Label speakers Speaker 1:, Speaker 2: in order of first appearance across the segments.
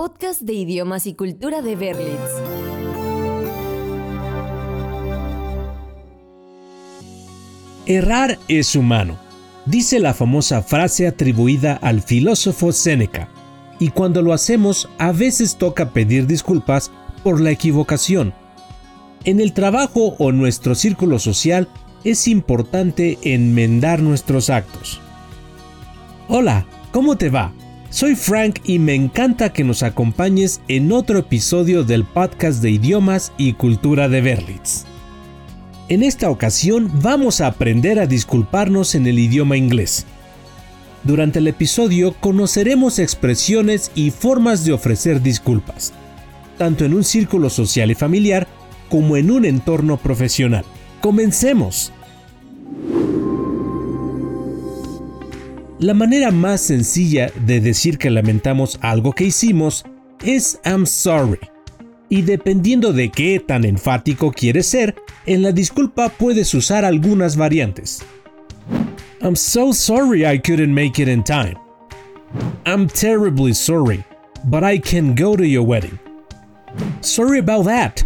Speaker 1: Podcast de idiomas y cultura de Berlitz.
Speaker 2: Errar es humano, dice la famosa frase atribuida al filósofo Séneca, y cuando lo hacemos a veces toca pedir disculpas por la equivocación. En el trabajo o nuestro círculo social es importante enmendar nuestros actos. Hola, ¿cómo te va? Soy Frank y me encanta que nos acompañes en otro episodio del podcast de idiomas y cultura de Berlitz. En esta ocasión vamos a aprender a disculparnos en el idioma inglés. Durante el episodio conoceremos expresiones y formas de ofrecer disculpas, tanto en un círculo social y familiar como en un entorno profesional. Comencemos. La manera más sencilla de decir que lamentamos algo que hicimos es I'm sorry. Y dependiendo de qué tan enfático quieres ser, en la disculpa puedes usar algunas variantes. I'm so sorry I couldn't make it in time. I'm terribly sorry, but I can go to your wedding. Sorry about that.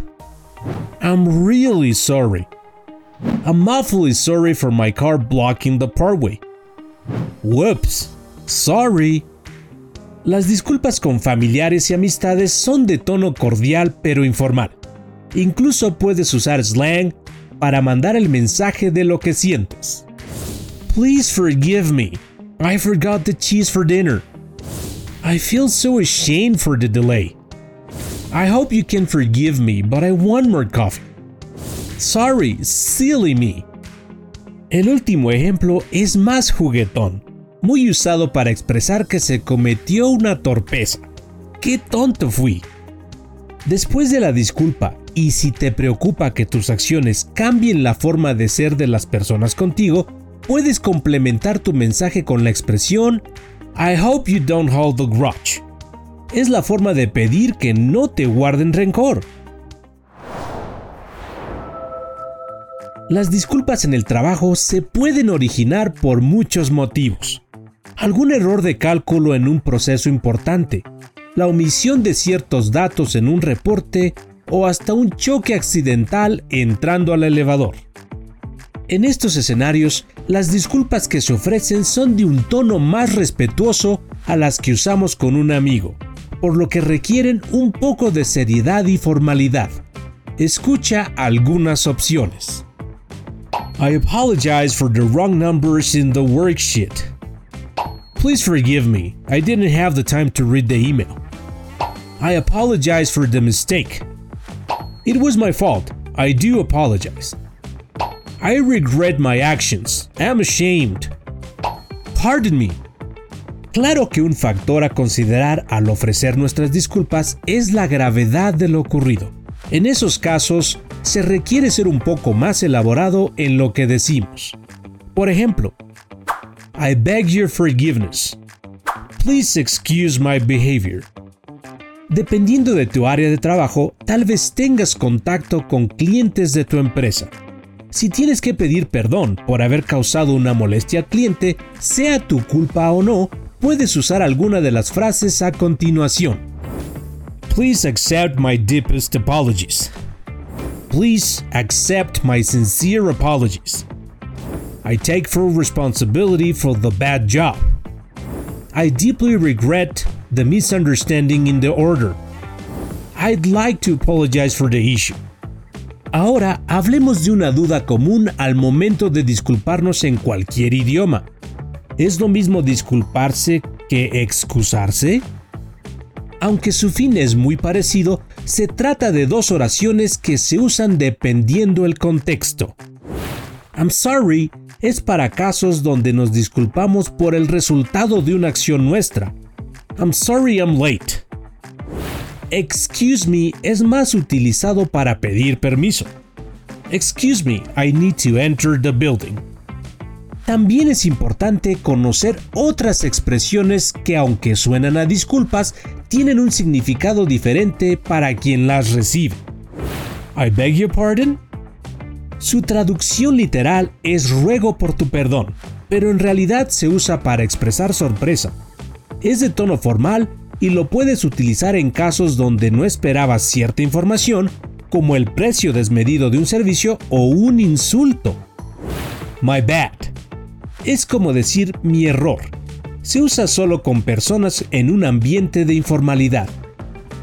Speaker 2: I'm really sorry. I'm awfully sorry for my car blocking the parkway. Whoops, sorry. Las disculpas con familiares y amistades son de tono cordial pero informal. Incluso puedes usar slang para mandar el mensaje de lo que sientes. Please forgive me. I forgot the cheese for dinner. I feel so ashamed for the delay. I hope you can forgive me, but I want more coffee. Sorry, silly me. El último ejemplo es más juguetón, muy usado para expresar que se cometió una torpeza. ¡Qué tonto fui! Después de la disculpa, y si te preocupa que tus acciones cambien la forma de ser de las personas contigo, puedes complementar tu mensaje con la expresión I hope you don't hold the grudge. Es la forma de pedir que no te guarden rencor. Las disculpas en el trabajo se pueden originar por muchos motivos. Algún error de cálculo en un proceso importante, la omisión de ciertos datos en un reporte o hasta un choque accidental entrando al elevador. En estos escenarios, las disculpas que se ofrecen son de un tono más respetuoso a las que usamos con un amigo, por lo que requieren un poco de seriedad y formalidad. Escucha algunas opciones. I apologize for the wrong numbers in the worksheet. Please forgive me, I didn't have the time to read the email. I apologize for the mistake. It was my fault. I do apologize. I regret my actions. I'm ashamed. Pardon me. Claro que un factor a considerar al ofrecer nuestras disculpas es la gravedad de lo ocurrido. En esos casos, se requiere ser un poco más elaborado en lo que decimos. Por ejemplo, I beg your forgiveness. Please excuse my behavior. Dependiendo de tu área de trabajo, tal vez tengas contacto con clientes de tu empresa. Si tienes que pedir perdón por haber causado una molestia al cliente, sea tu culpa o no, puedes usar alguna de las frases a continuación. Please accept my deepest apologies. Please accept my sincere apologies. I take full responsibility for the bad job. I deeply regret the misunderstanding in the order. I'd like to apologize for the issue. Ahora hablemos de una duda común al momento de disculparnos en cualquier idioma. ¿Es lo mismo disculparse que excusarse? Aunque su fin es muy parecido, se trata de dos oraciones que se usan dependiendo el contexto. I'm sorry es para casos donde nos disculpamos por el resultado de una acción nuestra. I'm sorry I'm late. Excuse me es más utilizado para pedir permiso. Excuse me, I need to enter the building. También es importante conocer otras expresiones que aunque suenan a disculpas, tienen un significado diferente para quien las recibe. I beg your pardon? Su traducción literal es ruego por tu perdón, pero en realidad se usa para expresar sorpresa. Es de tono formal y lo puedes utilizar en casos donde no esperabas cierta información, como el precio desmedido de un servicio o un insulto. My bad. Es como decir mi error. Se usa solo con personas en un ambiente de informalidad,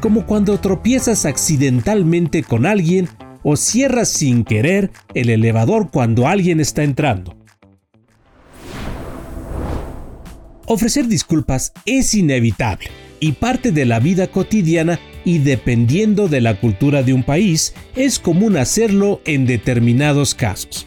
Speaker 2: como cuando tropiezas accidentalmente con alguien o cierras sin querer el elevador cuando alguien está entrando. Ofrecer disculpas es inevitable y parte de la vida cotidiana y dependiendo de la cultura de un país, es común hacerlo en determinados casos.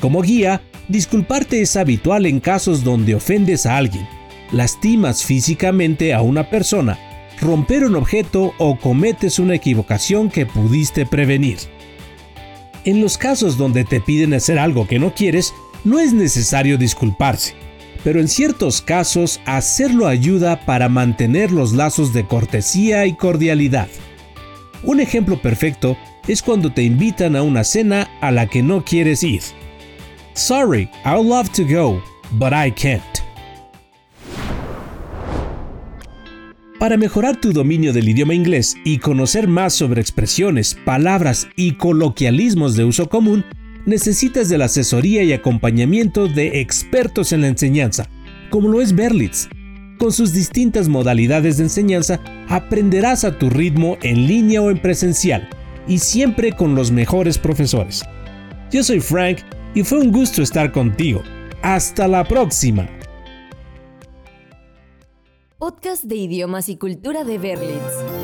Speaker 2: Como guía, disculparte es habitual en casos donde ofendes a alguien, lastimas físicamente a una persona, romper un objeto o cometes una equivocación que pudiste prevenir. En los casos donde te piden hacer algo que no quieres, no es necesario disculparse pero en ciertos casos hacerlo ayuda para mantener los lazos de cortesía y cordialidad. Un ejemplo perfecto es cuando te invitan a una cena a la que no quieres ir. Sorry, I'd love to go, but I can't. Para mejorar tu dominio del idioma inglés y conocer más sobre expresiones, palabras y coloquialismos de uso común, necesitas de la asesoría y acompañamiento de expertos en la enseñanza, como lo es Berlitz. Con sus distintas modalidades de enseñanza, aprenderás a tu ritmo en línea o en presencial, y siempre con los mejores profesores. Yo soy Frank y fue un gusto estar contigo. Hasta la próxima.
Speaker 1: Podcast de idiomas y cultura de Berlitz.